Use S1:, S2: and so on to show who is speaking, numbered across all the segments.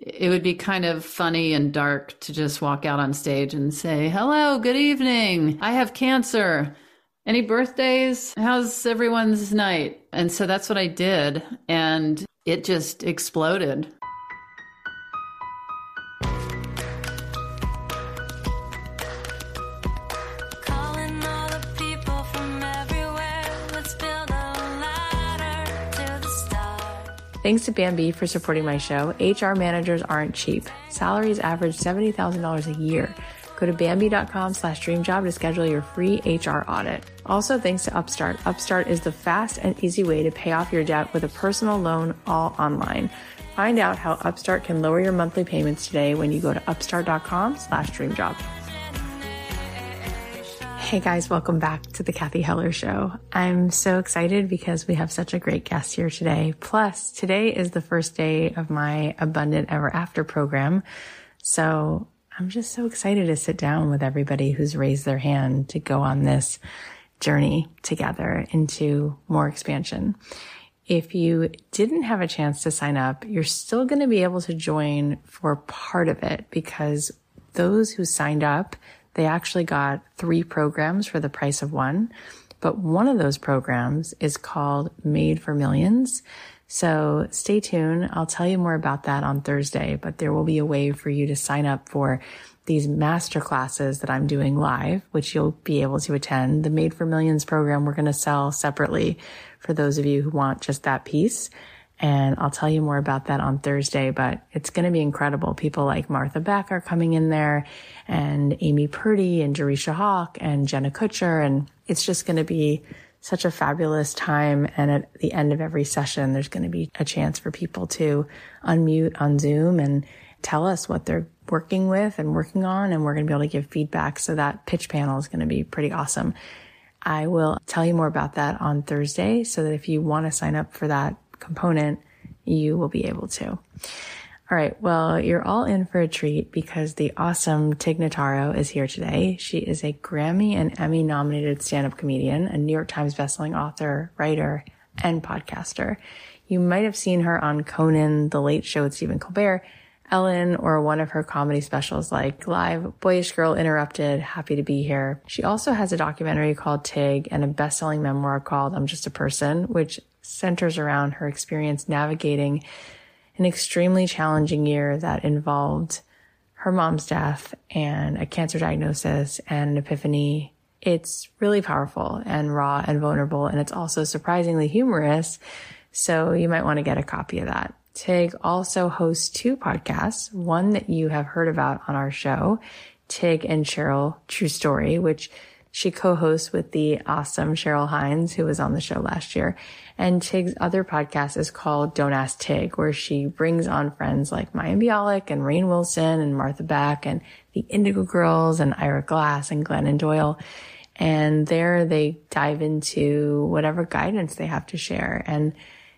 S1: it would be kind of funny and dark to just walk out on stage and say, Hello, good evening. I have cancer. Any birthdays? How's everyone's night? And so that's what I did. And it just exploded.
S2: Thanks to Bambee for supporting my show. HR managers aren't cheap. Salaries average $70,000 a year. Go to Bambee.com slash dreamjob to schedule your free HR audit. Also, thanks to Upstart. Upstart is the fast and easy way to pay off your debt with a personal loan all online. Find out how Upstart can lower your monthly payments today when you go to upstart.com slash dreamjob. Hey guys, welcome back to the Cathy Heller Show. I'm so excited because we have such a great guest here today. Plus, today is the first day of my Abundant Ever After program. So I'm just so excited to sit down with everybody who's raised their hand to go on this journey together into more expansion. If you didn't have a chance to sign up, you're still going to be able to join for part of it because those who signed up they actually got three programs for the price of one. But one of those programs is called Made for Millions. So stay tuned. I'll tell you more about that on Thursday, but there will be a way for you to sign up for these master classes that I'm doing live, which you'll be able to attend. The Made for Millions program we're going to sell separately for those of you who want just that piece. And I'll tell you more about that on Thursday, but it's going to be incredible. People like Martha Beck are coming in there and Amy Purdy and Jerisha Hawk and Jenna Kutcher. And it's just going to be such a fabulous time. And at the end of every session, there's going to be a chance for people to unmute on Zoom and tell us what they're working with and working on. And we're going to be able to give feedback. So that pitch panel is going to be pretty awesome. I will tell you more about that on Thursday so that if you want to sign up for that component, you will be able to. All right. Well, you're all in for a treat because the awesome Tig Notaro is here today. She is a Grammy and Emmy nominated stand-up comedian, a New York Times bestselling author, writer, and podcaster. You might have seen her on Conan, The Late Show with Stephen Colbert, Ellen or one of her comedy specials like Live Boyish Girl Interrupted, Happy to Be Here. She also has a documentary called Tig and a best-selling memoir called I'm Just a Person, which centers around her experience navigating an extremely challenging year that involved her mom's death and a cancer diagnosis and an epiphany. It's really powerful and raw and vulnerable, and it's also surprisingly humorous. So you might want to get a copy of that. Tig also hosts two podcasts, one that you have heard about on our show, Tig and Cheryl True Story, which she co-hosts with the awesome Cheryl Hines, who was on the show last year. And Tig's other podcast is called Don't Ask Tig, where she brings on friends like Mayim Bialik and Rainn Wilson and Martha Beck and the Indigo Girls and Ira Glass and Glennon Doyle. And there they dive into whatever guidance they have to share. And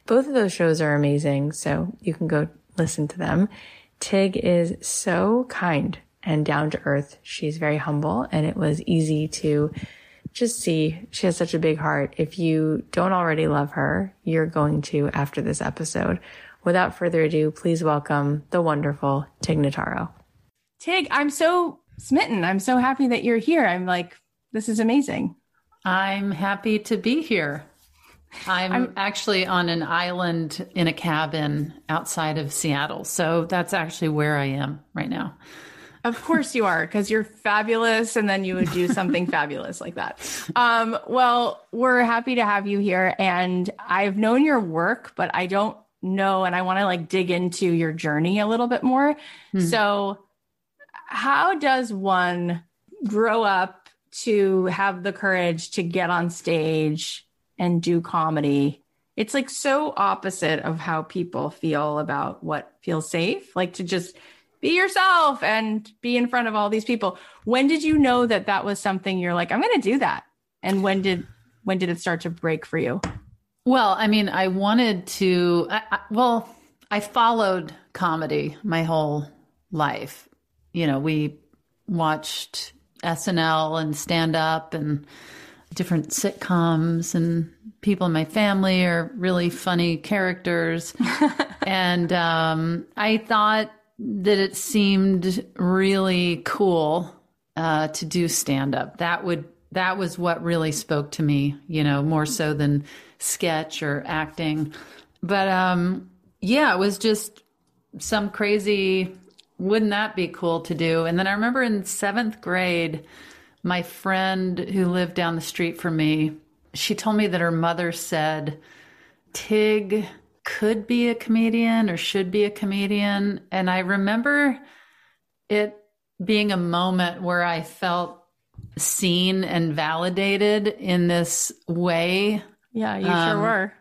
S2: both of those shows are amazing. So you can go listen to them. Tig is so kind and down to earth. She's very humble and it was easy to just see she has such a big heart. If you don't already love her, you're going to after this episode. Without further ado, please welcome the wonderful Tig Notaro.
S3: Tig, I'm so smitten. I'm so happy that you're here. I'm like, this is amazing.
S1: I'm happy to be here. I'm, I'm, actually on an island in a cabin outside of Seattle. So that's actually where I am right now.
S3: Of course you are, because you're fabulous, and then you would do something fabulous like that. Um, well, we're happy to have you here, and I've known your work, but I don't know, and I want to like dig into your journey a little bit more. Hmm. So, how does one grow up to have the courage to get on stage and do comedy? It's like so opposite of how people feel about what feels safe, like to just be yourself and be in front of all these people. When did you know that that was something you're like, I'm going to do that? And when did when did it start to break for you?
S1: Well, I mean, I wanted to. I, I, well, I followed comedy my whole life. You know, we watched SNL and stand up and different sitcoms and people in my family are really funny characters. and um, I thought that it seemed really cool uh, to do stand up. That would that was what really spoke to me, you know, more so than sketch or acting. But um, yeah, it was just some crazy. Wouldn't that be cool to do? And then I remember in seventh grade, my friend who lived down the street from me, she told me that her mother said, "Tig." could be a comedian or should be a comedian. And I remember it being a moment where I felt seen and validated in this way.
S3: Yeah, you um, sure were.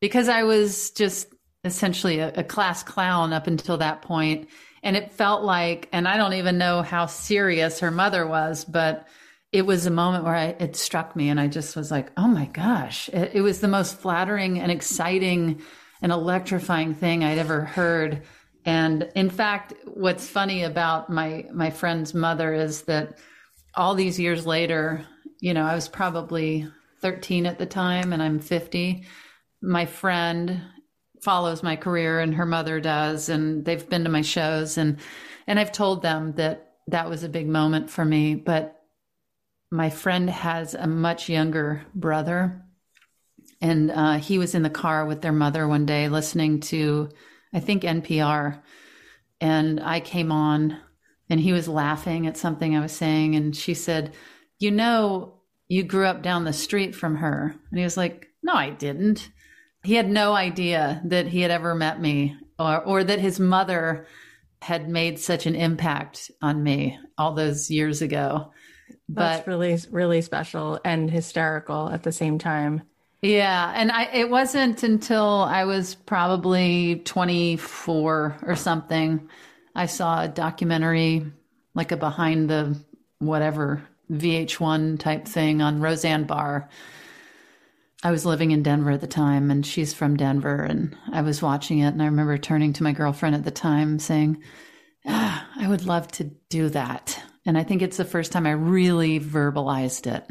S1: Because I was just essentially a, a class clown up until that point. And it felt like, and I don't even know how serious her mother was, but it was a moment where I, it struck me and I just was like, oh my gosh, it, it was the most flattering and exciting and electrifying thing I'd ever heard. And in fact, what's funny about my my friend's mother is that all these years later, you know, I was probably 13 at the time and I'm 50. My friend follows my career and her mother does and they've been to my shows and and I've told them that that was a big moment for me, but my friend has a much younger brother and uh, he was in the car with their mother one day listening to, I think, NPR. And I came on and he was laughing at something I was saying. And she said, You know, you grew up down the street from her. And he was like, No, I didn't. He had no idea that he had ever met me or, or that his mother had made such an impact on me all those years ago.
S3: That's but, really, really special and hysterical at the same time.
S1: Yeah, and I it wasn't until I was probably 24 or something I saw a documentary like a behind the whatever VH1 type thing on Roseanne Barr. I was living in Denver at the time and she's from Denver and I was watching it and I remember turning to my girlfriend at the time saying, ah, I would love to do that. And I think it's the first time I really verbalized it.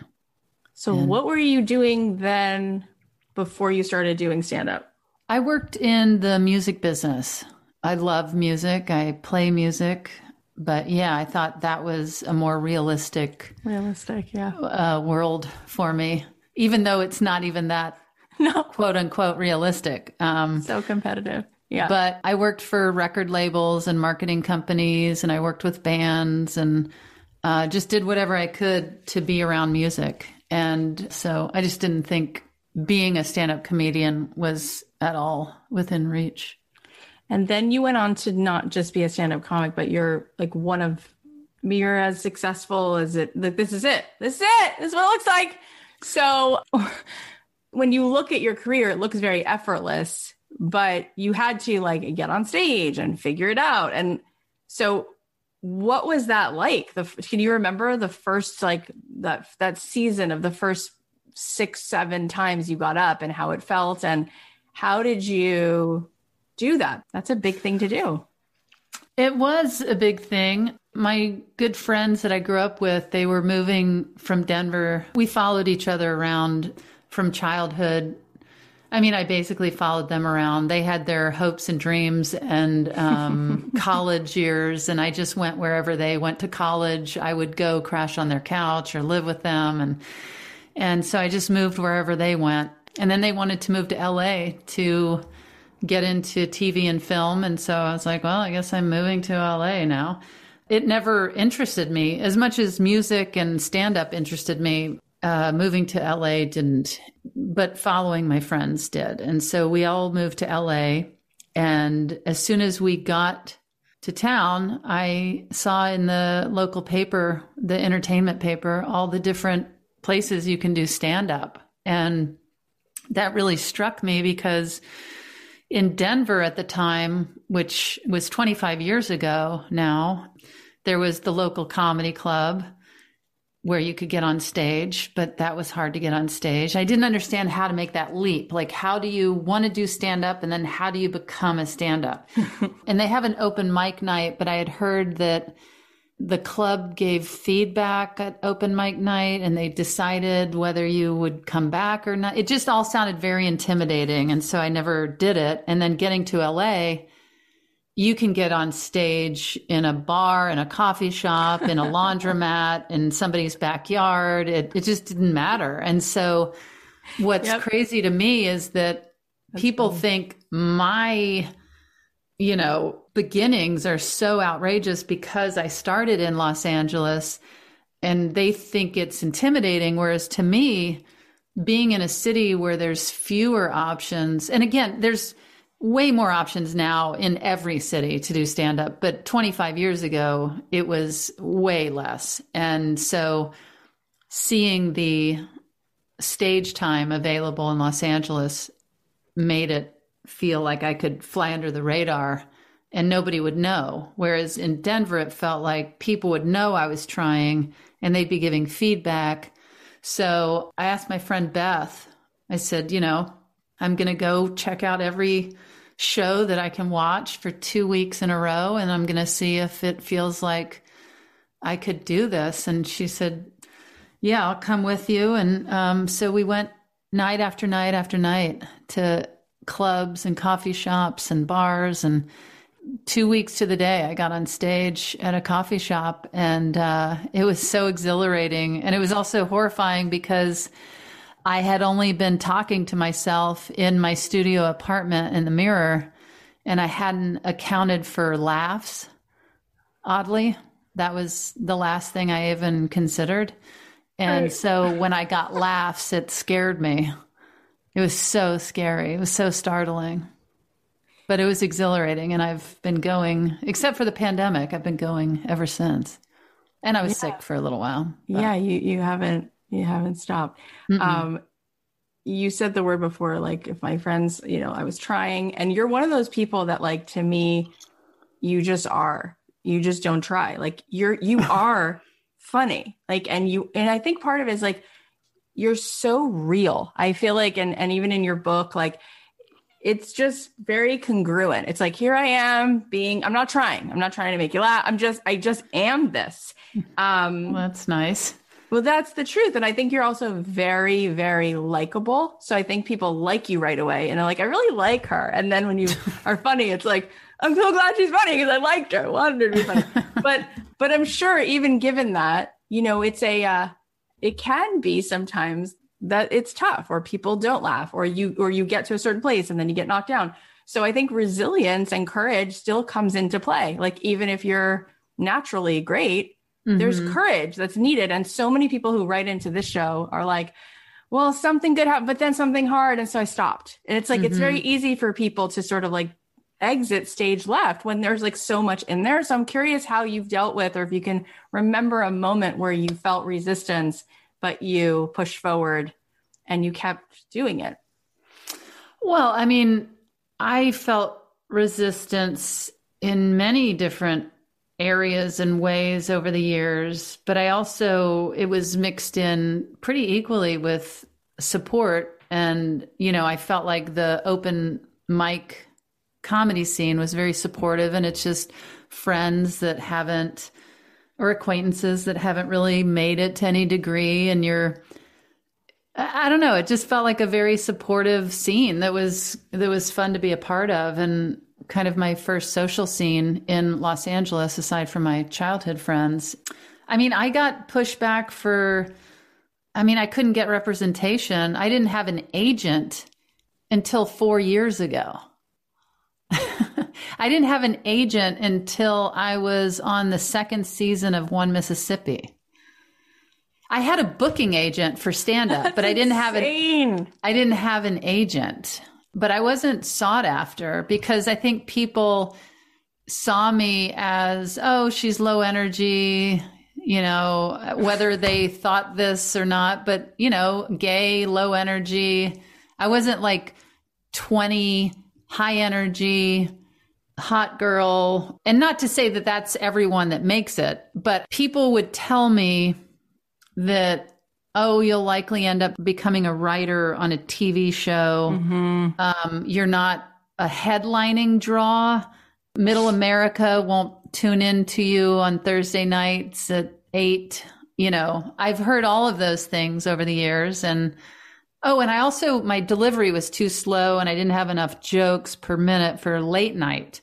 S3: So, and what were you doing then before you started doing stand up?
S1: I worked in the music business I love music. I play music. But yeah, I thought that was a more realistic,
S3: realistic, yeah,
S1: uh, world for me. Even though it's not even that,
S3: no,
S1: quote unquote, realistic.
S3: Um, so competitive. Yeah.
S1: But I worked for record labels and marketing companies, and I worked with bands, and uh, just did whatever I could to be around music. And so I just didn't think being a stand-up comedian was at all within reach.
S3: And then you went on to not just be a stand-up comic, but you're like one of you're as successful as it like this is it. This is it. This is what it looks like. So when you look at your career, it looks very effortless, but you had to like get on stage and figure it out. And so what was that like? The can you remember the first like that that season of the first six, seven times you got up and how it felt and how did you do that. That's a big thing to do.
S1: It was a big thing. My good friends that I grew up with, they were moving from Denver. We followed each other around from childhood. I mean, I basically followed them around. They had their hopes and dreams and um, college years, and I just went wherever they went to college. I would go crash on their couch or live with them, and and so I just moved wherever they went. And then they wanted to move to LA to get into TV and film. And so I was like, well, I guess I'm moving to LA now. It never interested me as much as music and stand up interested me. Uh, moving to LA didn't, but following my friends did. And so we all moved to LA. And as soon as we got to town, I saw in the local paper, the entertainment paper, all the different places you can do stand up. And that really struck me because in Denver at the time, which was 25 years ago now, there was the local comedy club where you could get on stage, but that was hard to get on stage. I didn't understand how to make that leap. Like, how do you want to do stand up and then how do you become a stand up? and they have an open mic night, but I had heard that the club gave feedback at open mic night and they decided whether you would come back or not. It just all sounded very intimidating. And so I never did it. And then getting to LA, you can get on stage in a bar, in a coffee shop, in a laundromat, in somebody's backyard. It, it just didn't matter. And so what's yep. crazy to me is that That's people funny. think my, you know, beginnings are so outrageous because I started in Los Angeles and they think it's intimidating. Whereas to me, being in a city where there's fewer options, and again, there's way more options now in every city to do stand up, but 25 years ago, it was way less. And so seeing the stage time available in Los Angeles made it feel like I could fly under the radar and nobody would know. Whereas in Denver, it felt like people would know I was trying and they'd be giving feedback. So I asked my friend Beth, I said, you know, I'm going to go check out every show that I can watch for two weeks in a row and I'm going to see if it feels like I could do this. And she said, yeah, I'll come with you. And um, so we went night after night after night to clubs and coffee shops and bars and two weeks to the day, I got on stage at a coffee shop, and uh, it was so exhilarating. And it was also horrifying because I had only been talking to myself in my studio apartment in the mirror, and I hadn't accounted for laughs. Oddly, that was the last thing I even considered. And right. so when I got laughs, it scared me. It was so scary. It was so startling but it was exhilarating and I've been going except for the pandemic I've been going ever since and I was yeah. sick for a little while
S3: but. yeah you you haven't you haven't stopped mm um you said the word before like if my friends you know I was trying and you're one of those people that like to me you just are you just don't try like you're you are funny like and you and I think part of it is like you're so real I feel like and and even in your book like it's just very congruent. It's like here I am being I'm not trying. I'm not trying to make you laugh. I'm just I just am this.
S1: Um well, that's nice.
S3: Well, that's the truth. And I think you're also very, very likable. So I think people like you right away and they're like, I really like her. And then when you are funny, it's like, I'm so glad she's funny because I liked her, I wanted her to be funny. but but I'm sure even given that, you know, it's a uh, it can be sometimes that it's tough or people don't laugh or you or you get to a certain place and then you get knocked down. So I think resilience and courage still comes into play. Like even if you're naturally great, mm-hmm. there's courage that's needed. And so many people who write into this show are like, well, something good happened, but then something hard. And so I stopped. And it's like, mm-hmm. it's very mm-hmm. easy for people to sort of like exit stage left when there's like so much in there. So I'm curious how you've dealt with, or if you can remember a moment where you felt resistance, but you pushed forward and you kept doing it.
S1: Well, I mean, I felt resistance in many different areas and ways over the years, but I also, it was mixed in pretty equally with support. And, you know, I felt like the open mic comedy scene was very supportive, and it's just friends that haven't, or acquaintances that haven't really made it to any degree, and you're, I don't know. It just felt like a very supportive scene that was that was fun to be a part of, and kind of my first social scene in Los Angeles, aside from my childhood friends. I mean, I got pushed back for. I mean, I couldn't get representation. I didn't have an agent until four years ago. I didn't have an agent until I was on the second season of One Mississippi. I had a booking agent for stand up, but I didn't insane. have an I didn't have an agent. But I wasn't sought after because I think people saw me as, oh, she's low energy, you know, whether they thought this or not, but you know, gay, low energy. I wasn't like 20 high energy hot girl. And not to say that that's everyone that makes it, but people would tell me that, oh, you'll likely end up becoming a writer on a TV show. Mm-hmm. Um, you're not a headlining draw. Middle America won't tune in to you on Thursday nights at eight. You know, I've heard all of those things over the years. And oh, and I also, my delivery was too slow and I didn't have enough jokes per minute for late night.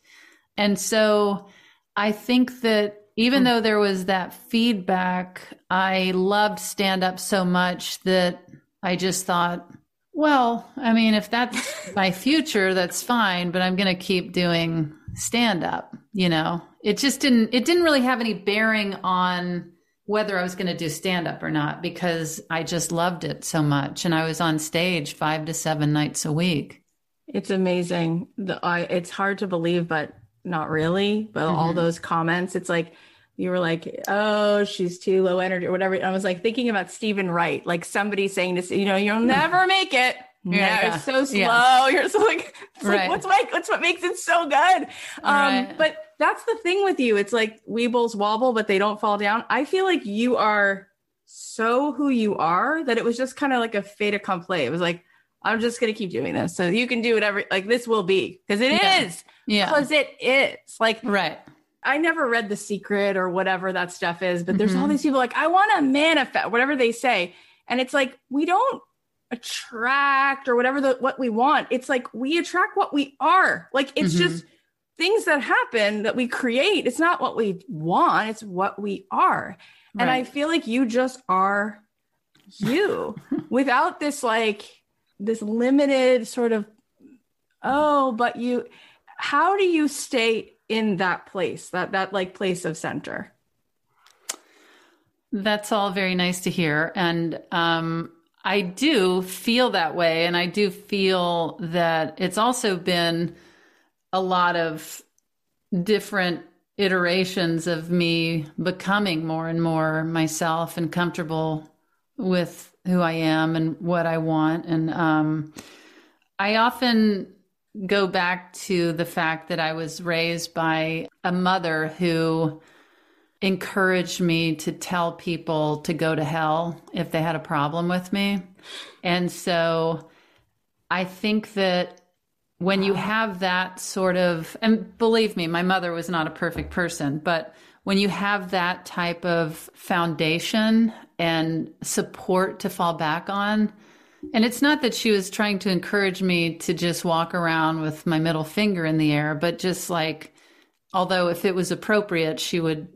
S1: And so I think that even mm. though there was that feedback, I loved stand up so much that I just thought, well, I mean, if that's my future, that's fine, but I'm going to keep doing stand up, you know. It just didn't it didn't really have any bearing on whether I was going to do stand up or not because I just loved it so much and I was on stage 5 to 7 nights a week.
S3: It's amazing. The I it's hard to believe but not really, but mm-hmm. all those comments, it's like you were like, oh, she's too low energy or whatever. And I was like thinking about Steven Wright, like somebody saying this, you know, you'll never make it. Yeah, you're so slow. Yeah. You're so like, right. like what's like what's what makes it so good. Um, right. but that's the thing with you. It's like weebles wobble, but they don't fall down. I feel like you are so who you are that it was just kind of like a fait accompli. It was like, I'm just gonna keep doing this. So you can do whatever like this will be. Because it yeah. is. Yeah. Because it is. Like
S1: right.
S3: I never read The Secret or whatever that stuff is, but there's mm-hmm. all these people like, I want to manifest, whatever they say. And it's like, we don't attract or whatever the what we want. It's like we attract what we are. Like it's mm-hmm. just things that happen that we create. It's not what we want, it's what we are. Right. And I feel like you just are you without this like this limited sort of oh, but you how do you stay in that place, that that like place of center?
S1: That's all very nice to hear. And um, I do feel that way. And I do feel that it's also been a lot of different iterations of me becoming more and more myself and comfortable with who I am and what I want. And um, I often go back to the fact that I was raised by a mother who encouraged me to tell people to go to hell if they had a problem with me. And so I think that when you have that sort of, and believe me, my mother was not a perfect person, but when you have that type of foundation and support to fall back on. And it's not that she was trying to encourage me to just walk around with my middle finger in the air, but just like, although if it was appropriate, she would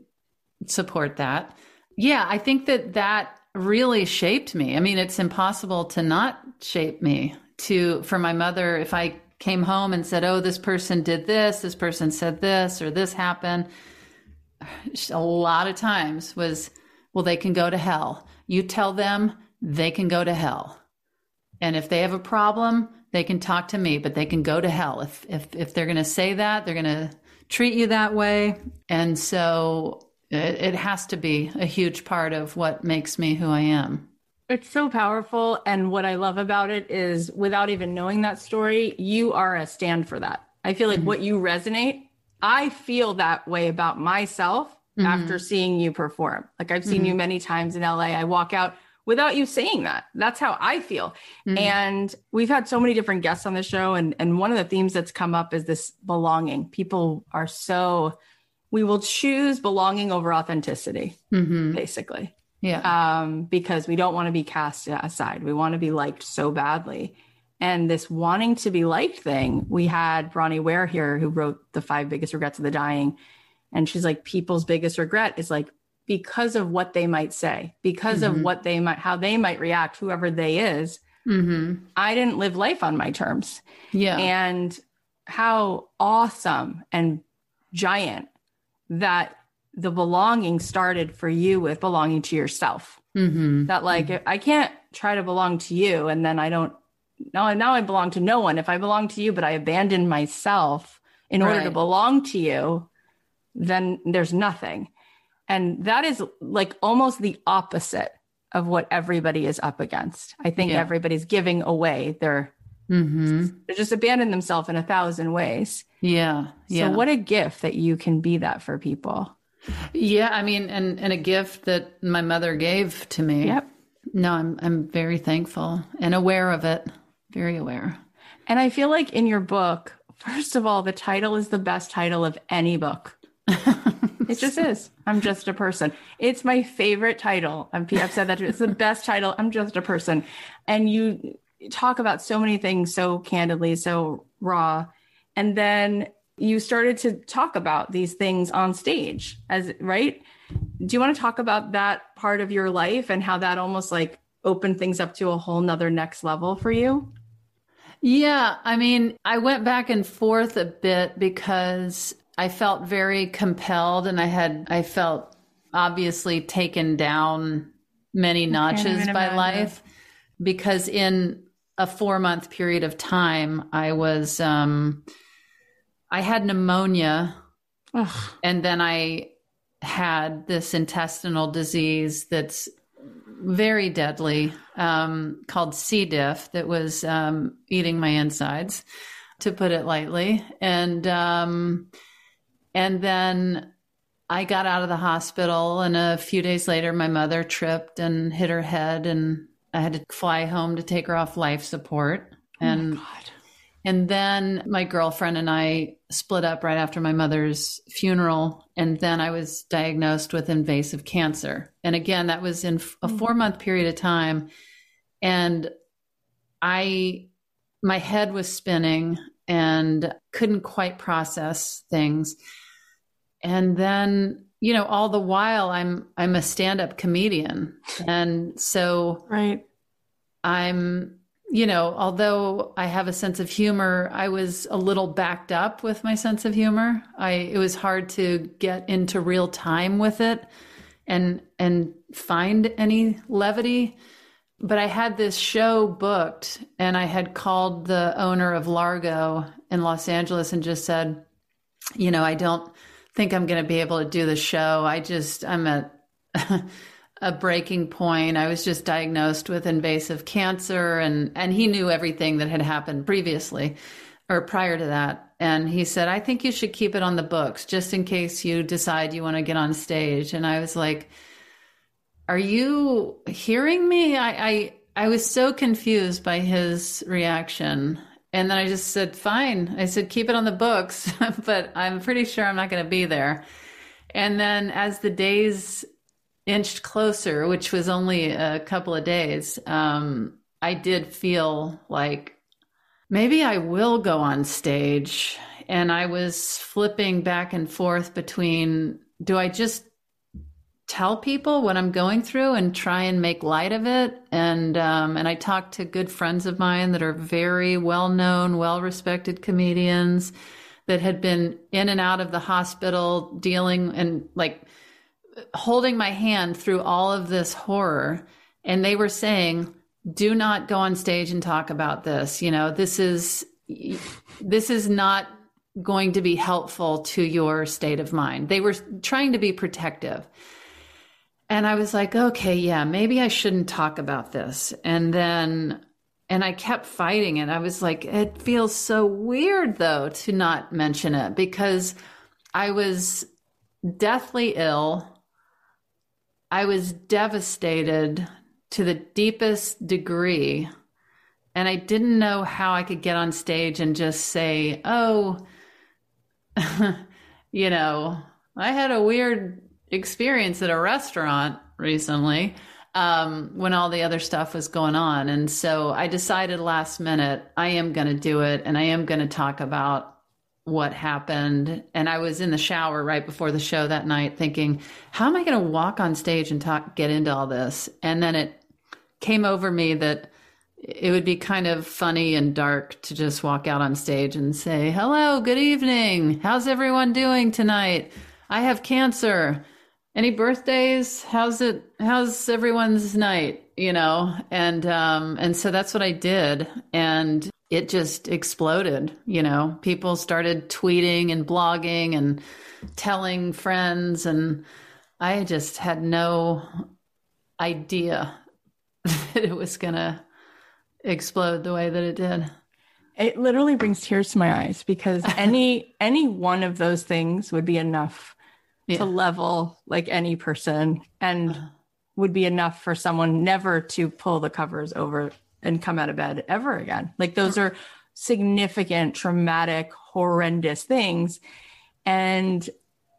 S1: support that. Yeah, I think that that really shaped me. I mean, it's impossible to not shape me to for my mother if I came home and said, "Oh, this person did this, this person said this or this happened." A lot of times was, "Well, they can go to hell." You tell them they can go to hell. And if they have a problem, they can talk to me, but they can go to hell. If if if they're going to say that, they're going to treat you that way. And so it, it has to be a huge part of what makes me who I am.
S3: It's so powerful. And what I love about it is without even knowing that story, you are a stand for that. I feel like mm-hmm. what you resonate, I feel that way about myself mm-hmm. after seeing you perform. Like I've seen mm-hmm. you many times in LA. I walk out without you saying that. That's how I feel. Mm-hmm. And we've had so many different guests on the show. And, and one of the themes that's come up is this belonging. People are so we will choose belonging over authenticity, mm-hmm. basically.
S1: Yeah.
S3: Um, because we don't want to be cast aside. We want to be liked so badly. And this wanting to be liked thing, we had Bronnie Ware here who wrote The Five Biggest Regrets of the Dying. And she's like, people's biggest regret is like because of what they might say, because mm-hmm. of what they might, how they might react, whoever they is. Mm-hmm. I didn't live life on my terms.
S1: Yeah.
S3: And how awesome and giant that the belonging started for you with belonging to yourself. Mm-hmm. That like mm-hmm. I can't try to belong to you and then I don't now now I belong to no one. If I belong to you, but I abandon myself in order right. to belong to you, then there's nothing. And that is like almost the opposite of what everybody is up against. I think yeah. everybody's giving away their mm-hmm. they just abandon themselves in a thousand ways.
S1: Yeah. Yeah.
S3: So what a gift that you can be that for people.
S1: Yeah, I mean, and and a gift that my mother gave to me.
S3: Yep.
S1: No, I'm I'm very thankful and aware of it. Very aware.
S3: And I feel like in your book, first of all, the title is the best title of any book. it just is. I'm just a person. It's my favorite title. Um, I've, I've said that it's the best title. I'm just a person. And you talk about so many things so candidly, so raw. And then you started to talk about these things on stage as right do you want to talk about that part of your life and how that almost like opened things up to a whole nother next level for you
S1: yeah i mean i went back and forth a bit because i felt very compelled and i had i felt obviously taken down many notches by life because in a four month period of time i was um I had pneumonia Ugh. and then I had this intestinal disease that's very deadly um, called C. diff that was um, eating my insides, to put it lightly. And um, and then I got out of the hospital, and a few days later, my mother tripped and hit her head, and I had to fly home to take her off life support. Oh and and then my girlfriend and I split up right after my mother's funeral. And then I was diagnosed with invasive cancer. And again, that was in a mm. four month period of time. And I, my head was spinning and couldn't quite process things. And then, you know, all the while I'm, I'm a stand up comedian. And so,
S3: right.
S1: I'm you know, although I have a sense of humor, I was a little backed up with my sense of humor. I it was hard to get into real time with it and and find any levity. But I had this show booked and I had called the owner of Largo in Los Angeles and just said, you know, I don't think I'm going to be able to do the show. I just I'm at a breaking point. I was just diagnosed with invasive cancer and and he knew everything that had happened previously or prior to that. And he said, "I think you should keep it on the books just in case you decide you want to get on stage." And I was like, "Are you hearing me?" I I, I was so confused by his reaction. And then I just said, "Fine." I said, "Keep it on the books, but I'm pretty sure I'm not going to be there." And then as the days inched closer, which was only a couple of days, um, I did feel like maybe I will go on stage. And I was flipping back and forth between do I just tell people what I'm going through and try and make light of it? And um, and I talked to good friends of mine that are very well known, well respected comedians that had been in and out of the hospital dealing and like holding my hand through all of this horror. And they were saying, do not go on stage and talk about this. You know, this is, this is not going to be helpful to your state of mind. They were trying to be protective. And I was like, okay, yeah, maybe I shouldn't talk about this. And then, and I kept fighting it. I was like, it feels so weird though to not mention it because I was deathly ill. I was devastated to the deepest degree. And I didn't know how I could get on stage and just say, oh, you know, I had a weird experience at a restaurant recently um, when all the other stuff was going on. And so I decided last minute, I am going to do it and I am going to talk about what happened. And I was in the shower right before the show that night thinking, how am I going to walk on stage and talk, get into all this? And then it came over me that it would be kind of funny and dark to just walk out on stage and say, hello, good evening. How's everyone doing tonight? I have cancer. Any birthdays? How's it? How's everyone's night? You know, and um, and so that's what I did, and it just exploded. You know, people started tweeting and blogging and telling friends, and I just had no idea that it was going to explode the way that it did.
S3: It literally brings tears to my eyes because any any one of those things would be enough yeah. to level like any person and uh-huh. would be enough for someone never to pull the covers over and come out of bed ever again. Like those are significant, traumatic, horrendous things. And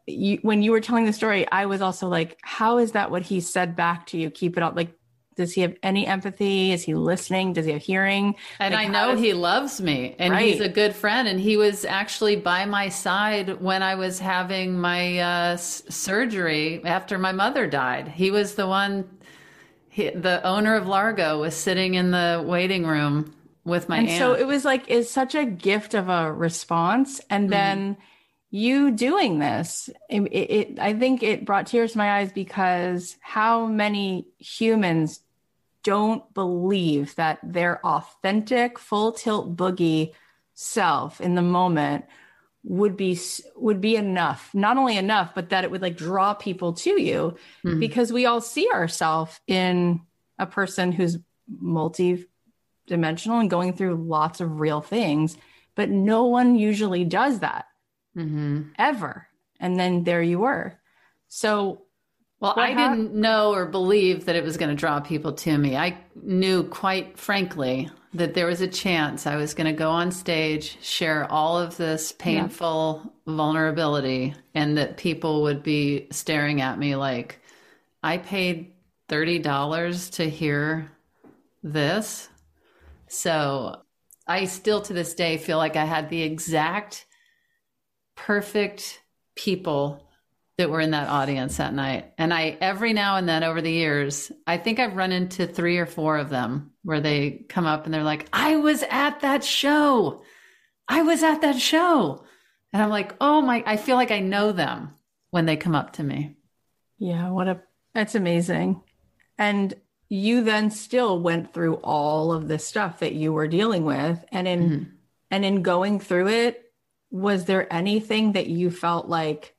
S3: you, when you were telling the story, I was also like, how is that what he said back to you? Keep it up. Like, does he have any empathy? Is he listening? Does he have hearing?
S1: And
S3: like,
S1: I know he loves me and right. he's a good friend. And he was actually by my side when I was having my uh, surgery after my mother died. He was the one he, the owner of Largo was sitting in the waiting room with my
S3: and
S1: aunt.
S3: so it was like it's such a gift of a response and mm-hmm. You doing this? It, it, i think it brought tears to my eyes because how many humans don't believe that their authentic full tilt boogie self in the moment would be would be enough. Not only enough but that it would like draw people to you mm-hmm. because we all see ourselves in a person who's multi dimensional and going through lots of real things but no one usually does that mm-hmm. ever and then there you were so
S1: well, I ha- didn't know or believe that it was going to draw people to me. I knew quite frankly that there was a chance I was going to go on stage, share all of this painful yeah. vulnerability, and that people would be staring at me like, I paid $30 to hear this. So I still to this day feel like I had the exact perfect people that were in that audience that night. And I, every now and then over the years, I think I've run into three or four of them where they come up and they're like, I was at that show. I was at that show. And I'm like, oh my, I feel like I know them when they come up to me.
S3: Yeah. What a, that's amazing. And you then still went through all of this stuff that you were dealing with. And in, mm-hmm. and in going through it, was there anything that you felt like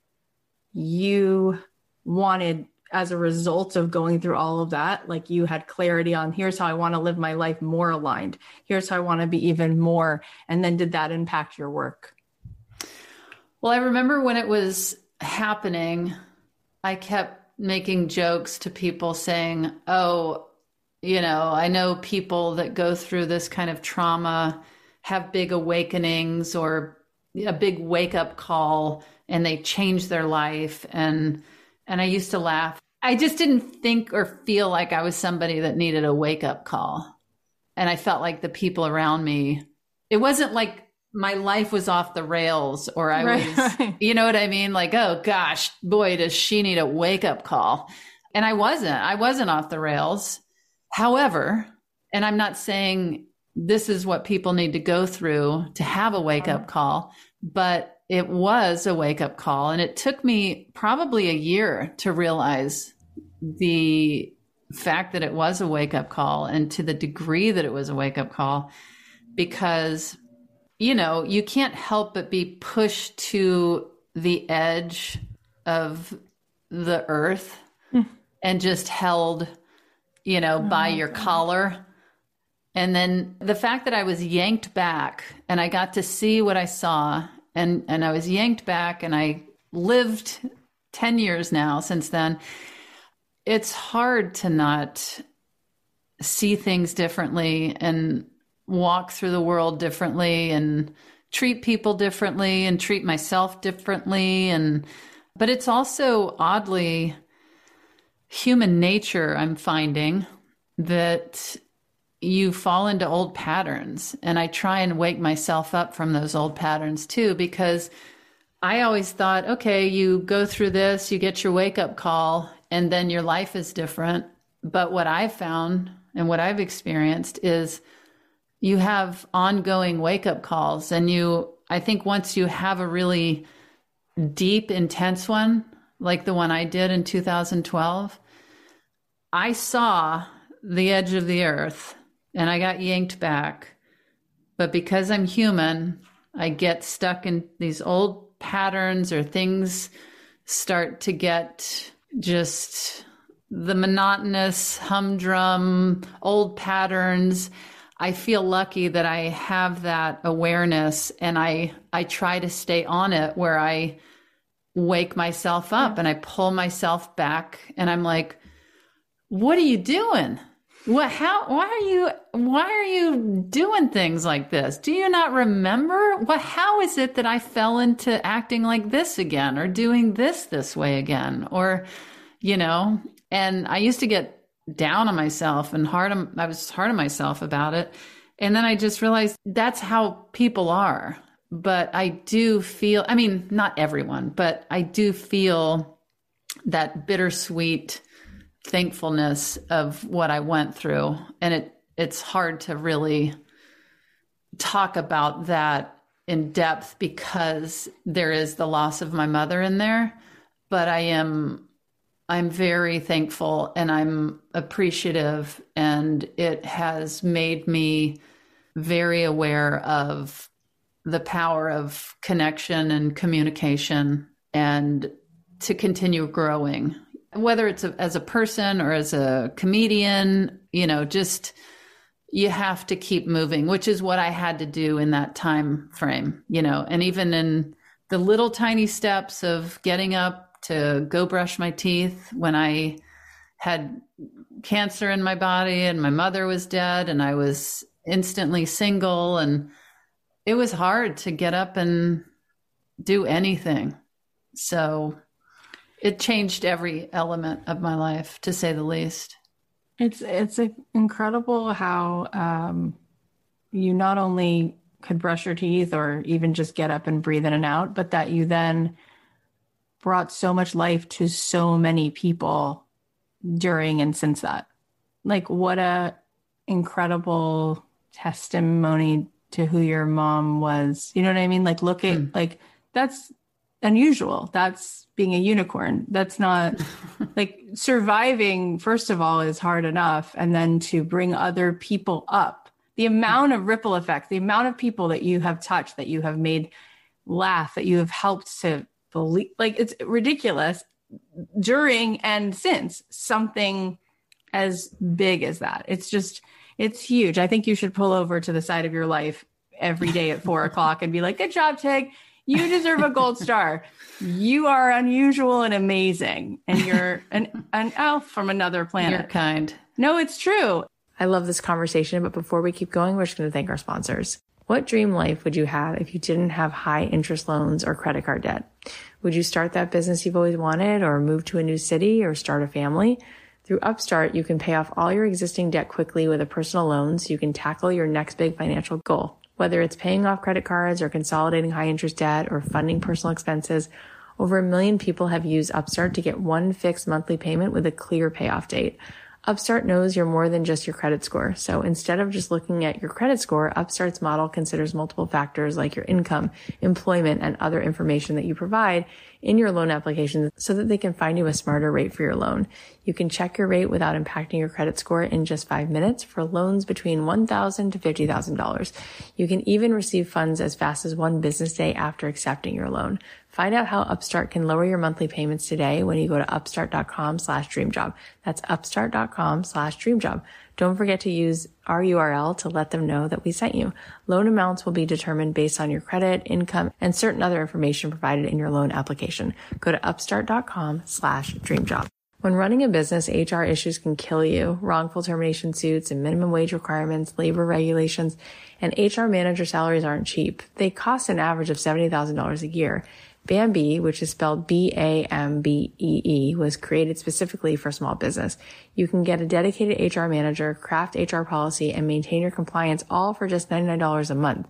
S3: you wanted as a result of going through all of that? Like you had clarity on here's how i want to live my life more aligned. Here's how i want to be even more. And then did that impact your work?
S1: Well i remember when it was happening i kept making jokes to people saying oh you know i know people that go through this kind of trauma have big awakenings or a big wake up call and they change their life and and I used to laugh I just didn't think or feel like I was somebody that needed a wake up call. And I felt like the people around me, it wasn't like my life was off the rails or I right, was, right. you know what I mean? Like, oh gosh, boy, does she need a wake up call. And I wasn't, I wasn't off the rails. However, and I'm not saying this is what people need to go through to have a wake up call, but it was a wake up call. And it took me probably a year to realize the fact that it was a wake up call and to the degree that it was a wake up call because you know, you can't help but be pushed to the edge of the earth mm. and just held, you know, oh by your God. collar. And then the fact that I was yanked back and I got to see what I saw and and I was yanked back and I lived 10 years now since then. It's hard to not see things differently and walk through the world differently and treat people differently and treat myself differently and but it's also oddly human nature i'm finding that you fall into old patterns. And i try and wake myself up from those old patterns too because i always thought okay you go through this you get your wake up call and then your life is different. But what i've found and what i've experienced is you have ongoing wake up calls. And you i think once you have a really deep intense one like the one i did in 2012 i saw the edge of the earth and i got yanked back. But because i'm human i get stuck in these old patterns or things start to get just the monotonous humdrum old patterns. I feel lucky that I have that awareness and I I try to stay on it where I wake myself up and I pull myself back and I'm like what are you doing? What how why are you why are you doing things like this? Do you not remember? What how is it that I fell into acting like this again or doing this this way again or you know, and I used to get down on myself and hard on, I was hard on myself about it. And then I just realized that's how people are. But I do feel, I mean, not everyone, but I do feel that bittersweet thankfulness of what I went through. And it, it's hard to really talk about that in depth because there is the loss of my mother in there. But I am I'm very thankful and I'm appreciative, and it has made me very aware of the power of connection and communication and to continue growing, whether it's a, as a person or as a comedian, you know, just you have to keep moving, which is what I had to do in that time frame, you know, and even in the little tiny steps of getting up to go brush my teeth when I had cancer in my body and my mother was dead and I was instantly single and it was hard to get up and do anything. So it changed every element of my life to say the least.
S3: It's it's incredible how um, you not only could brush your teeth or even just get up and breathe in and out, but that you then brought so much life to so many people during and since that. Like what a incredible testimony to who your mom was. You know what I mean? Like look at mm. like that's unusual. That's being a unicorn. That's not like surviving first of all is hard enough and then to bring other people up. The amount of ripple effect, the amount of people that you have touched, that you have made laugh, that you have helped to believe like it's ridiculous during and since something as big as that. It's just it's huge. I think you should pull over to the side of your life every day at four o'clock and be like, "Good job, Tig. You deserve a gold star. You are unusual and amazing, and you're an an elf from another planet.
S1: You're kind.
S3: No, it's true.
S2: I love this conversation, but before we keep going, we're just going to thank our sponsors. What dream life would you have if you didn't have high interest loans or credit card debt? Would you start that business you've always wanted or move to a new city or start a family? Through Upstart, you can pay off all your existing debt quickly with a personal loan so you can tackle your next big financial goal. Whether it's paying off credit cards or consolidating high interest debt or funding personal expenses, over a million people have used Upstart to get one fixed monthly payment with a clear payoff date. Upstart knows you're more than just your credit score. So instead of just looking at your credit score, Upstart's model considers multiple factors like your income, employment, and other information that you provide in your loan application so that they can find you a smarter rate for your loan. You can check your rate without impacting your credit score in just five minutes for loans between $1,000 to $50,000. You can even receive funds as fast as one business day after accepting your loan. Find out how Upstart can lower your monthly payments today when you go to upstart.com slash dreamjob. That's upstart.com slash dreamjob. Don't forget to use our URL to let them know that we sent you. Loan amounts will be determined based on your credit, income, and certain other information provided in your loan application. Go to upstart.com slash dreamjob. When running a business, HR issues can kill you. Wrongful termination suits and minimum wage requirements, labor regulations, and HR manager salaries aren't cheap. They cost an average of $70,000 a year. Bambee, which is spelled B-A-M-B-E-E, was created specifically for small business. You can get a dedicated HR manager, craft HR policy, and maintain your compliance all for just $99 a month.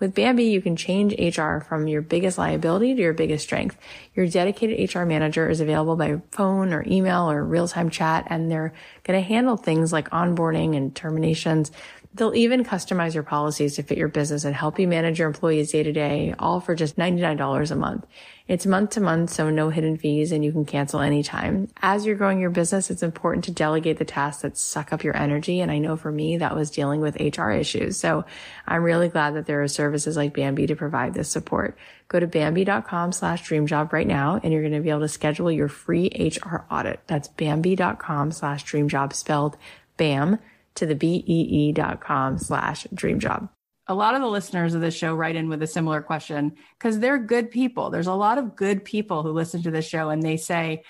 S2: With Bambee, you can change HR from your biggest liability to your biggest strength. Your dedicated HR manager is available by phone or email or real-time chat, and they're going to handle things like onboarding and terminations. They'll even customize your policies to fit your business and help you manage your employees day to day, all for just $99 a month. It's month to month, so no hidden fees and you can cancel anytime. As you're growing your business, it's important to delegate the tasks that suck up your energy. And I know for me, that was dealing with HR issues. So I'm really glad that there are services like Bambee to provide this support. Go to Bambee.com slash dreamjob right now and you're going to be able to schedule your free HR audit. That's Bambee.com slash dreamjob spelled BAM to the B-E-E dot com slash dream job.
S3: A lot of the listeners of this show write in with a similar question because they're good people. There's a lot of good people who listen to this show and they say,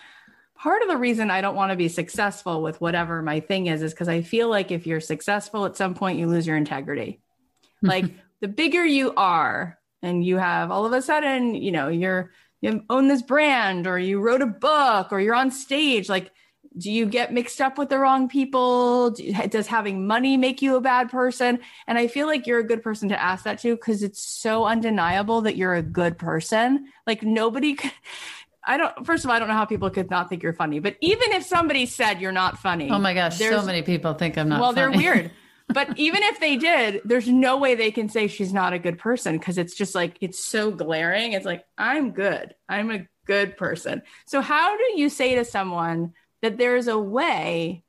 S3: part of the reason I don't want to be successful with whatever my thing is, is because I feel like if you're successful at some point, you lose your integrity. like the bigger you are and you have all of a sudden, you know, you're, you own this brand or you wrote a book or you're on stage, like do you get mixed up with the wrong people do, does having money make you a bad person and i feel like you're a good person to ask that to because it's so undeniable that you're a good person like nobody could, I don't. First of all, I don't know how people could not think you're funny. But even if somebody said you're not funny,
S1: oh my gosh, so many people think I'm not.
S3: Well,
S1: funny.
S3: they're weird. but even if they did, there's no way they can say she's not a good person because it's just like it's so glaring. It's like I'm good. I'm a good person. So how do you say to someone? That there's a way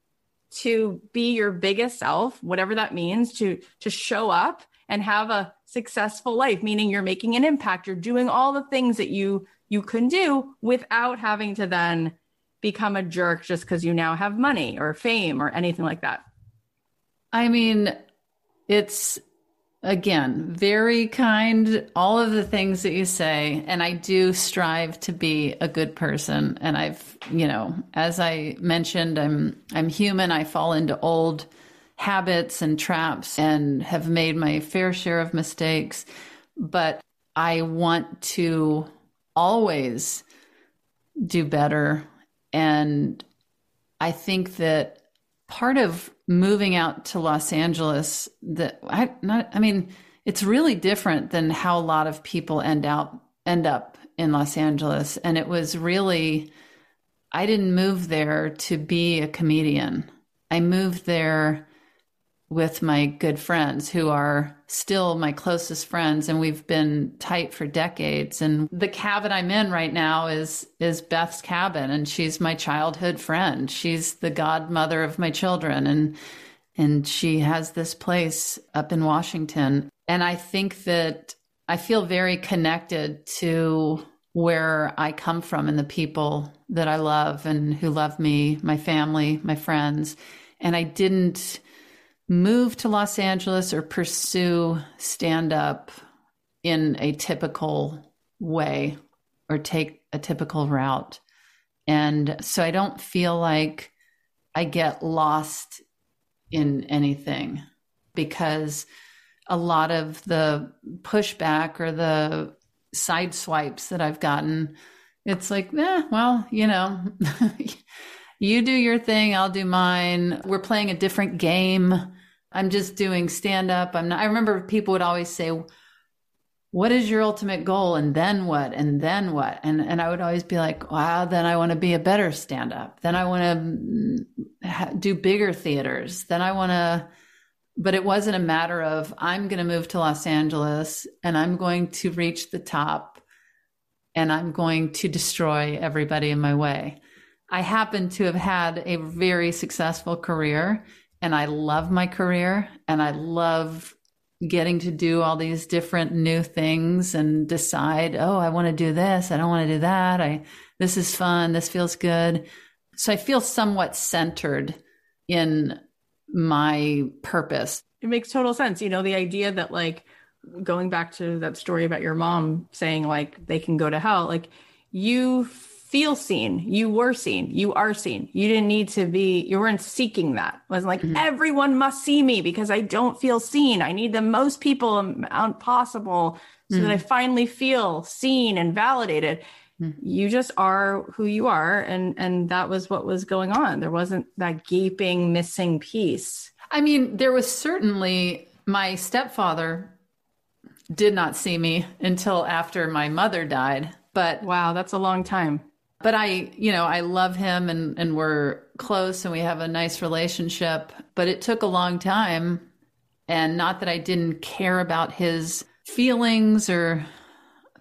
S3: to be your biggest self, whatever that means, to to show up and have a successful life, meaning you're making an impact, you're doing all the things that you you can do without having to then become a jerk just because you now have money or fame or anything like that.
S1: I mean, it's again, very kind, all of the things that you say. And I do strive to be a good person. And I've, you know, as I mentioned, I'm, I'm human. I fall into old habits and traps and have made my fair share of mistakes. But I want to always do better. And I think that part of moving out to Los Angeles that I not I mean it's really different than how a lot of people end out end up in Los Angeles and it was really I didn't move there to be a comedian. I moved there with my good friends who are still my closest friends and we've been tight for decades. And the cabin I'm in right now is is Beth's cabin and she's my childhood friend. She's the godmother of my children and and she has this place up in Washington. And I think that I feel very connected to where I come from and the people that I love and who love me my family my friends. And I didn't move to Los Angeles or pursue stand up in a typical way or take a typical route. And so I don't feel like I get lost in anything because a lot of the pushback or the side swipes that I've gotten It's like, eh, well, you know, you do your thing, I'll do mine. We're playing a different game. I'm just doing stand up. I'm not, I remember people would always say, what is your ultimate goal? And then what? And then what? And and i would always be like wow then i want to be a better stand up then i want to mm, do bigger theaters. Then i want to but it wasn't a matter of i'm going to move to los angeles and i'm going to reach the top and i'm going to destroy everybody in my way. I happen to have had a very successful career and i love my career and i love getting to do all these different new things and decide, oh, I want to do this, I don't want to do that. I this is fun, this feels good. So I feel somewhat centered in my purpose.
S3: It makes total sense. You know, the idea that like going back to that story about your mom saying like they can go to hell, like you feel seen. You were seen. You are seen. You didn't need to be, you weren't seeking that. It wasn't like mm-hmm. everyone must see me because I don't feel seen. I need the most people amount possible so mm-hmm. that I mm-hmm. finally feel seen and validated. Mm-hmm. You just are who you are. And and that was what was going on. There wasn't that gaping missing piece.
S1: I mean, there was certainly my stepfather did not see me until after my mother died. But
S3: wow, that's a long time
S1: but I, you know, I love him and, and we're close and we have a nice relationship, but it took a long time. And not that I didn't care about his feelings or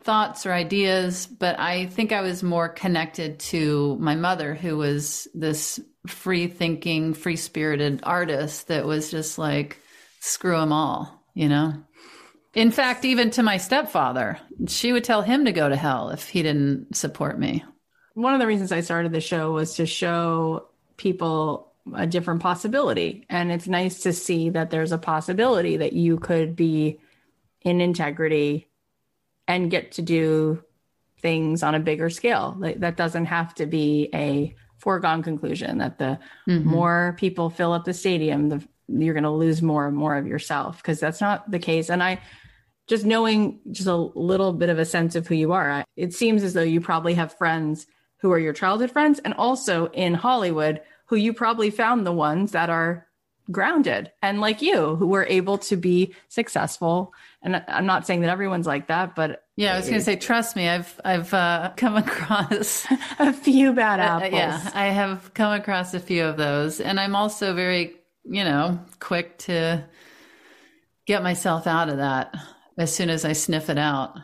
S1: thoughts or ideas, but I think I was more connected to my mother, who was this free thinking, free spirited artist that was just like, screw them all, you know? In fact, even to my stepfather, she would tell him to go to hell if he didn't support me
S3: one of the reasons I started the show was to show people a different possibility. And it's nice to see that there's a possibility that you could be in integrity and get to do things on a bigger scale. Like, that doesn't have to be a foregone conclusion that the mm-hmm. more people fill up the stadium, the you're going to lose more and more of yourself because that's not the case. And I just knowing just a little bit of a sense of who you are, it seems as though you probably have friends who are your childhood friends, and also in Hollywood, who you probably found the ones that are grounded and like you, who were able to be successful. And I'm not saying that everyone's like that, but
S1: yeah, I was going to say, trust me, I've I've uh, come across
S3: a few bad apples.
S1: Uh, yeah, I have come across a few of those, and I'm also very, you know, quick to get myself out of that as soon as I sniff it out.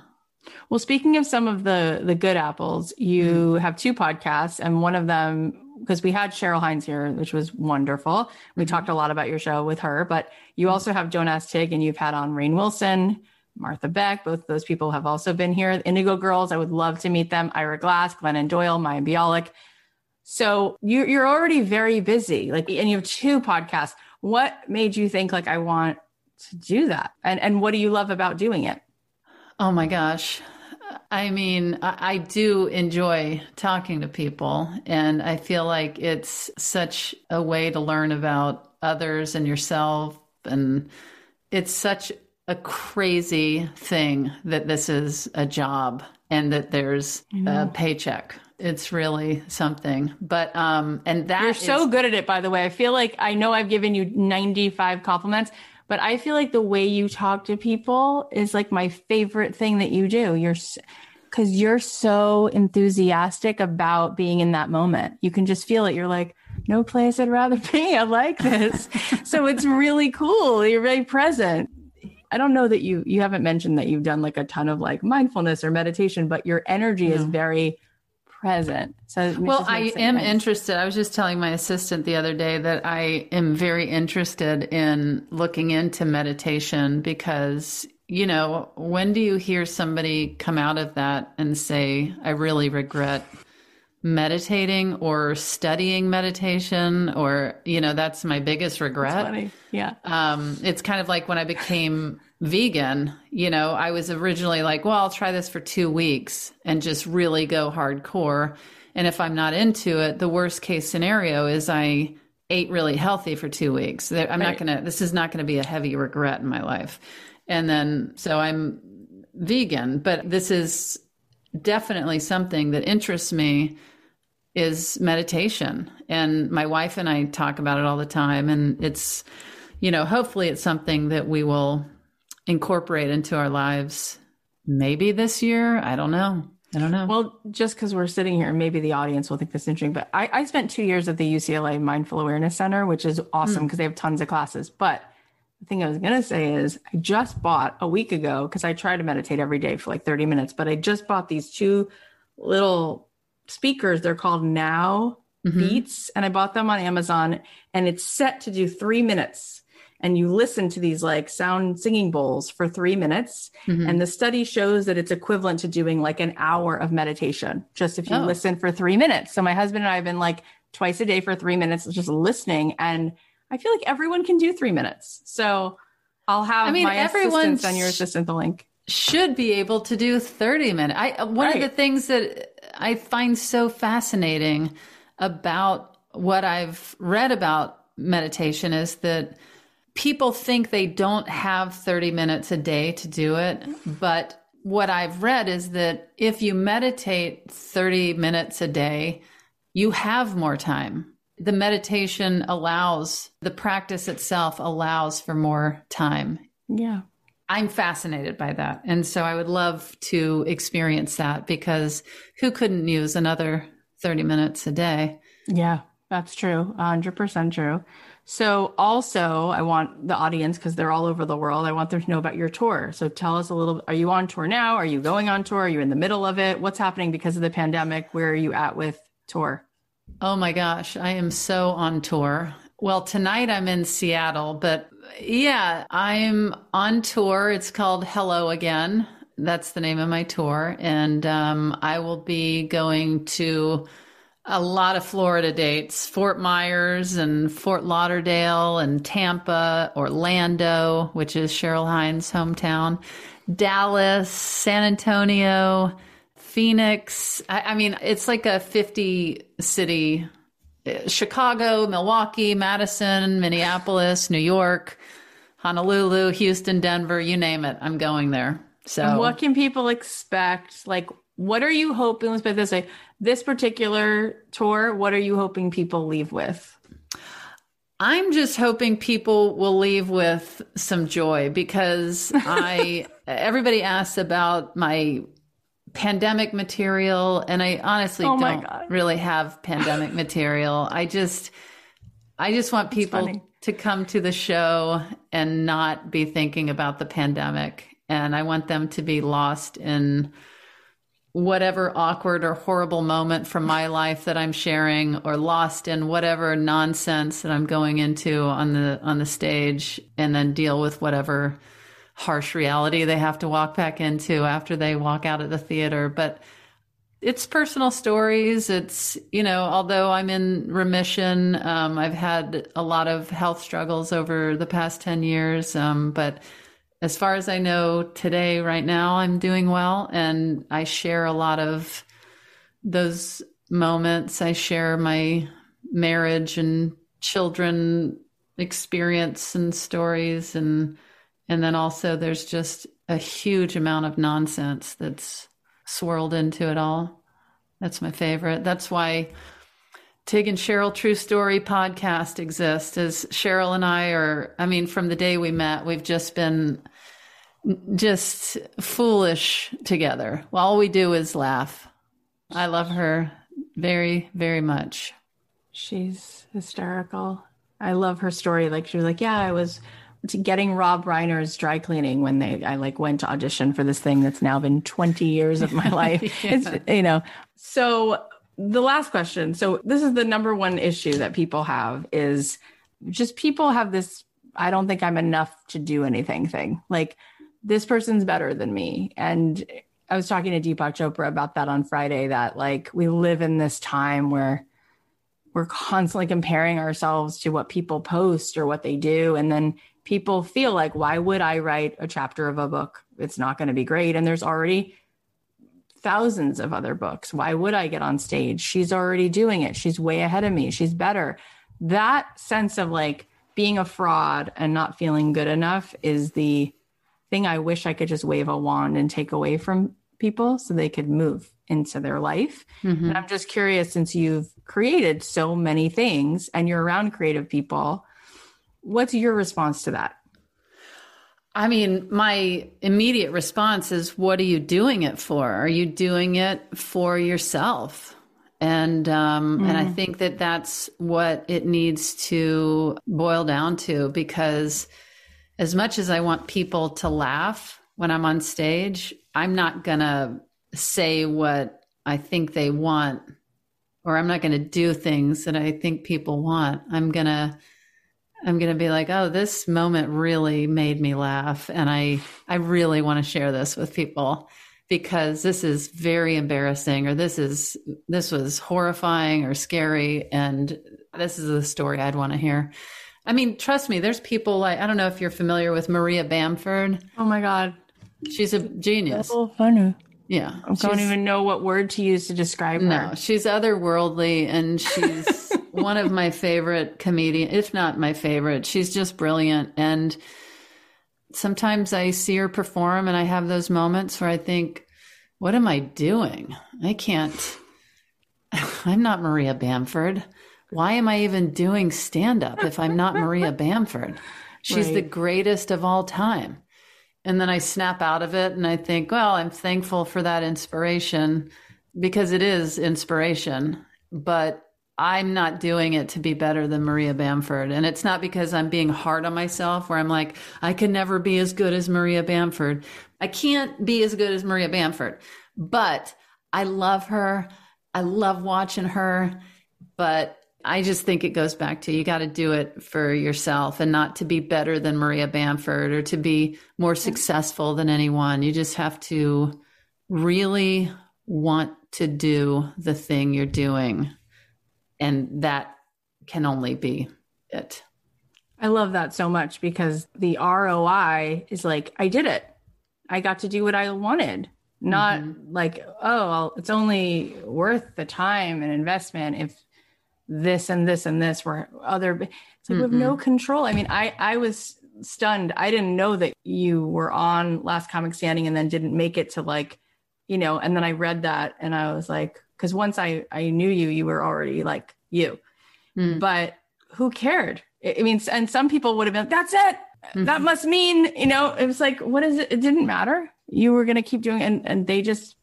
S3: Well, speaking of some of the the good apples, you mm-hmm. have two podcasts, and one of them because we had Cheryl Hines here, which was wonderful. We mm-hmm. talked a lot about your show with her, but you mm-hmm. also have Don't Ask Tig, and you've had on Rainn Wilson, Martha Beck. Both those people have also been here. Indigo Girls, I would love to meet them. Ira Glass, Glennon Doyle, Mayim Bialik. So you, you're already very busy, like, and you have two podcasts. What made you think like I want to do that, and and what do you love about doing it?
S1: Oh my gosh. I mean, I, do enjoy talking to people, and I feel like it's such a way to learn about others and yourself. And it's such a crazy thing that this is a job and that there's a paycheck. It's really something. But, um, and that
S3: you're so good at it, by the way. I feel like I know I've given you 95 compliments but I feel like the way you talk to people is like my favorite thing that you do. You're because you're so enthusiastic about being in that moment. You can just feel it. You're like, no place I'd rather be. I like this. so it's really cool. You're really present. I don't know that you you haven't mentioned that you've done like a ton of like mindfulness or meditation, but your energy is very present. So,
S1: well, I am interested. I was just telling my assistant the other day that I am very interested in looking into meditation because, you know, when do you hear somebody come out of that and say, I really regret meditating or studying meditation or you know that's my biggest regret
S3: yeah
S1: um it's kind of like when i became vegan, you know, I was originally like, well, I'll try this for two weeks and just really go hardcore. And if I'm not into it, the worst case scenario is I ate really healthy for two weeks. I'm right. not going to, this is not going to be a heavy regret in my life. And then, so I'm vegan, but this is definitely something that interests me is meditation. And my wife and I talk about it all the time. And it's, you know, hopefully it's something that we will incorporate into our lives maybe this year. I don't know. I don't know.
S3: Well, just because we're sitting here, maybe the audience will think this is interesting, but I, I spent two years at the UCLA Mindful Awareness Center, which is awesome because mm. they have tons of classes. But the thing I was going to say is I just bought a week ago because I try to meditate every day for like 30 minutes, but I just bought these two little speakers. They're called Now mm-hmm. Beats, and I bought them on Amazon, and it's set to do three minutes and you listen to these like sound singing bowls for three minutes. Mm-hmm. And the study shows that it's equivalent to doing like an hour of meditation, just if you oh. listen for three minutes. So my husband and I have been like twice a day for three minutes, just listening. And I feel like everyone can do three minutes. So I'll have I mean, my assistant send your assistant the link.
S1: Should be able to do 30 minutes. I one right. of the things that I find so fascinating about what I've read about meditation is that people think they don't have 30 minutes a day to do it. But what I've read is that if you meditate 30 minutes a day, you have more time. The meditation allows, the practice itself allows for more time.
S3: Yeah.
S1: I'm fascinated by that. And so I would love to experience that because who couldn't use another 30 minutes a day?
S3: Yeah, that's true. 100% true. So, also, I want the audience, because they're all over the world, I want them to know about your tour. So, tell us a little are you on tour now? Are you going on tour? Are you in the middle of it? What's happening because of the pandemic? Where are you at with tour?
S1: Oh my gosh, I am so on tour. Well, tonight I'm in Seattle, but yeah, I'm on tour. It's called Hello Again. That's the name of my tour. And um, I will be going to a lot of Florida dates Fort Myers and Fort Lauderdale and Tampa, Orlando, which is Cheryl Hines' hometown, Dallas, San Antonio, Phoenix. I, I mean, it's like a 50 city uh, Chicago, Milwaukee, Madison, Minneapolis, New York, Honolulu, Houston, Denver, you name it. I'm going there. So,
S3: and what can people expect? Like, what are you hoping? Let's put this way: this particular tour, what are you hoping people leave with?
S1: I'm just hoping people will leave with some joy because I everybody asks about my pandemic material and I honestly oh don't really have pandemic material. I just I just want people to come to the show and not be thinking about the pandemic and I want them to be lost in whatever awkward or horrible moment from my life that I'm sharing or lost in whatever nonsense that I'm going into on the on the stage and then deal with whatever harsh reality they have to walk back into after they walk out of the theater. But it's personal stories. It's you know although i'm in remission um, i've had a lot of health struggles over the past 10 years um, but as far as I know today, right now, I'm doing well. And I share a lot of those moments. I share my marriage and children experience and stories. And, and then also there's just a huge amount of nonsense that's swirled into it all. That's my favorite. That's why Tig and Cheryl True Story podcast exists. As Cheryl and I are, I mean, from the day we met, we've just been just foolish together. All we do is laugh. I love her very, very much.
S3: She's hysterical. I love her story. Like she was like, yeah, I was getting Rob Reiner's dry cleaning when they I like went to audition for this thing that's now been 20 years of my life. yeah. It's you know. So the last question. So this is the number one issue that people have is just people have this I don't think I'm enough to do anything thing. Like this person's better than me. And I was talking to Deepak Chopra about that on Friday that like we live in this time where we're constantly comparing ourselves to what people post or what they do. And then people feel like, why would I write a chapter of a book? It's not going to be great. And there's already thousands of other books. Why would I get on stage? She's already doing it. She's way ahead of me. She's better. That sense of like being a fraud and not feeling good enough is the thing I wish I could just wave a wand and take away from people so they could move into their life. Mm-hmm. And I'm just curious since you've created so many things and you're around creative people, what's your response to that?
S1: I mean, my immediate response is what are you doing it for? Are you doing it for yourself? And um, mm. and I mm. think that that's what it needs to boil down to because as much as I want people to laugh when I'm on stage, I'm not gonna say what I think they want, or I'm not gonna do things that I think people want. I'm gonna I'm going to be like, "Oh, this moment really made me laugh and I I really want to share this with people because this is very embarrassing or this is this was horrifying or scary and this is a story I'd want to hear." I mean, trust me, there's people like I don't know if you're familiar with Maria Bamford.
S3: Oh my god.
S1: She's a genius.
S3: So funny.
S1: Yeah.
S3: I don't even know what word to use to describe
S1: no,
S3: her.
S1: No, she's otherworldly and she's one of my favorite comedians, if not my favorite. She's just brilliant. And sometimes I see her perform and I have those moments where I think, what am I doing? I can't, I'm not Maria Bamford. Why am I even doing stand up if I'm not Maria Bamford? She's right. the greatest of all time. And then I snap out of it and I think, well, I'm thankful for that inspiration because it is inspiration, but I'm not doing it to be better than Maria Bamford. And it's not because I'm being hard on myself where I'm like, I can never be as good as Maria Bamford. I can't be as good as Maria Bamford, but I love her. I love watching her, but I just think it goes back to you got to do it for yourself and not to be better than Maria Bamford or to be more successful than anyone. You just have to really want to do the thing you're doing. And that can only be it.
S3: I love that so much because the ROI is like, I did it. I got to do what I wanted. Not mm-hmm. like, oh, well, it's only worth the time and investment if this and this and this were other it's like we have no control. I mean i i was stunned. I didn't know that you were on last comic standing and then didn't make it to like you know and then i read that and i was like because once i i knew you you were already like you. Mm. but who cared? I mean and some people would have been that's it! Mm-hmm. that must mean you know it was like what is it? It didn't matter. You were going to keep doing it and and they just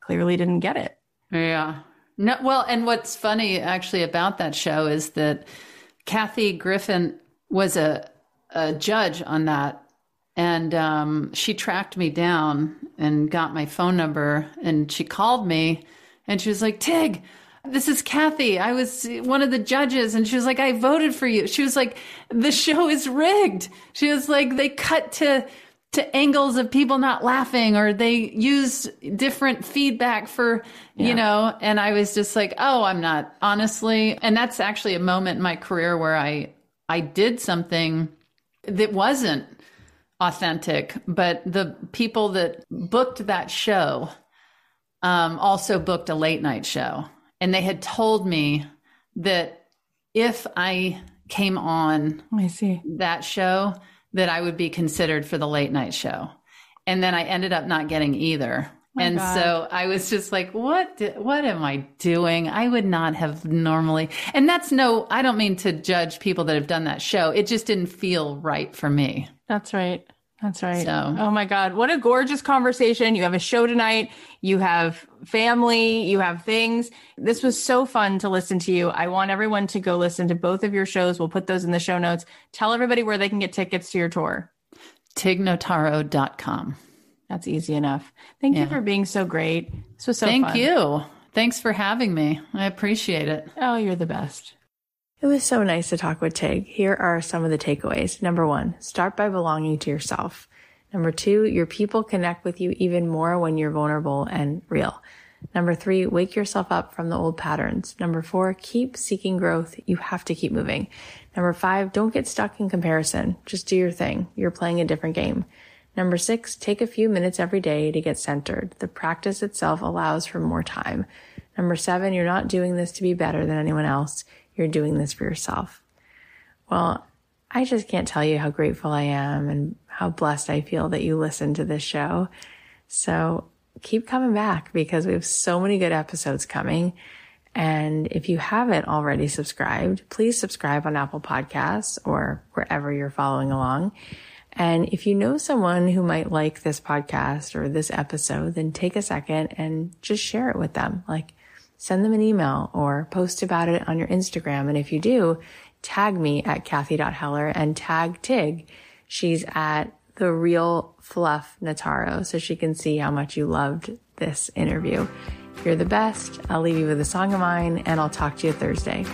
S3: clearly didn't get it.
S1: Yeah no, well, and what's funny actually about that show is that Kathy Griffin was a, a judge on that. And um, she tracked me down and got my phone number and she called me and she was like, Tig, this is Kathy. I was one of the judges. And she was like, I voted for you. She was like, the show is rigged. She was like, they cut to to angles of people not laughing or they use different feedback for yeah. you know and i was just like oh i'm not honestly. And that's actually a moment in my career where i i did something that wasn't authentic but the people that booked that show um, also booked a late night show. And they had told me that if i came on
S3: i see.
S1: that show that I would be considered for the late night show. And then I ended up not getting either. Oh and God. so I was just like, what, what am I doing? I would not have normally. And that's no, I don't mean to judge people that have done that show. It just didn't feel right for me.
S3: That's right. That's right. So, oh my God. What a gorgeous conversation. You have a show tonight. You have family. You have things. This was so fun to listen to you. I want everyone to go listen to both of your shows. We'll put those in the show notes. Tell everybody where they can get tickets to your tour.
S1: tignotaro.com.
S3: That's easy enough. Thank yeah. you for being so great. This was so fun.
S1: Thank
S3: fun.
S1: you. Thanks for having me. I appreciate it.
S3: Oh, you're the best.
S4: It was so nice to talk with Tig. Here are some of the takeaways. Number one, start by belonging to yourself. Number two, your people connect with you even more when you're vulnerable and real. Number three, wake yourself up from the old patterns. Number four, keep seeking growth. You have to keep moving. Number five, don't get stuck in comparison. Just do your thing. You're playing a different game. Number six, take a few minutes every day to get centered. The practice itself allows for more time. Number seven, you're not doing this to be better than anyone else. You're doing this for yourself. Well, I just can't tell you how grateful I am and how blessed I feel that you listen to this show. So keep coming back because we have so many good episodes coming. And if you haven't already subscribed, please subscribe on Apple Podcasts or wherever you're following along. And if you know someone who might like this podcast or this episode, then take a second and just share it with them. Like send them an email or post about it on your Instagram. And if you do, tag me at Cathy.Heller and tag Tig. She's at the real fluff Notaro so she can see how much you loved this interview. You're the best. I'll leave you with a song of mine and I'll talk to you Thursday.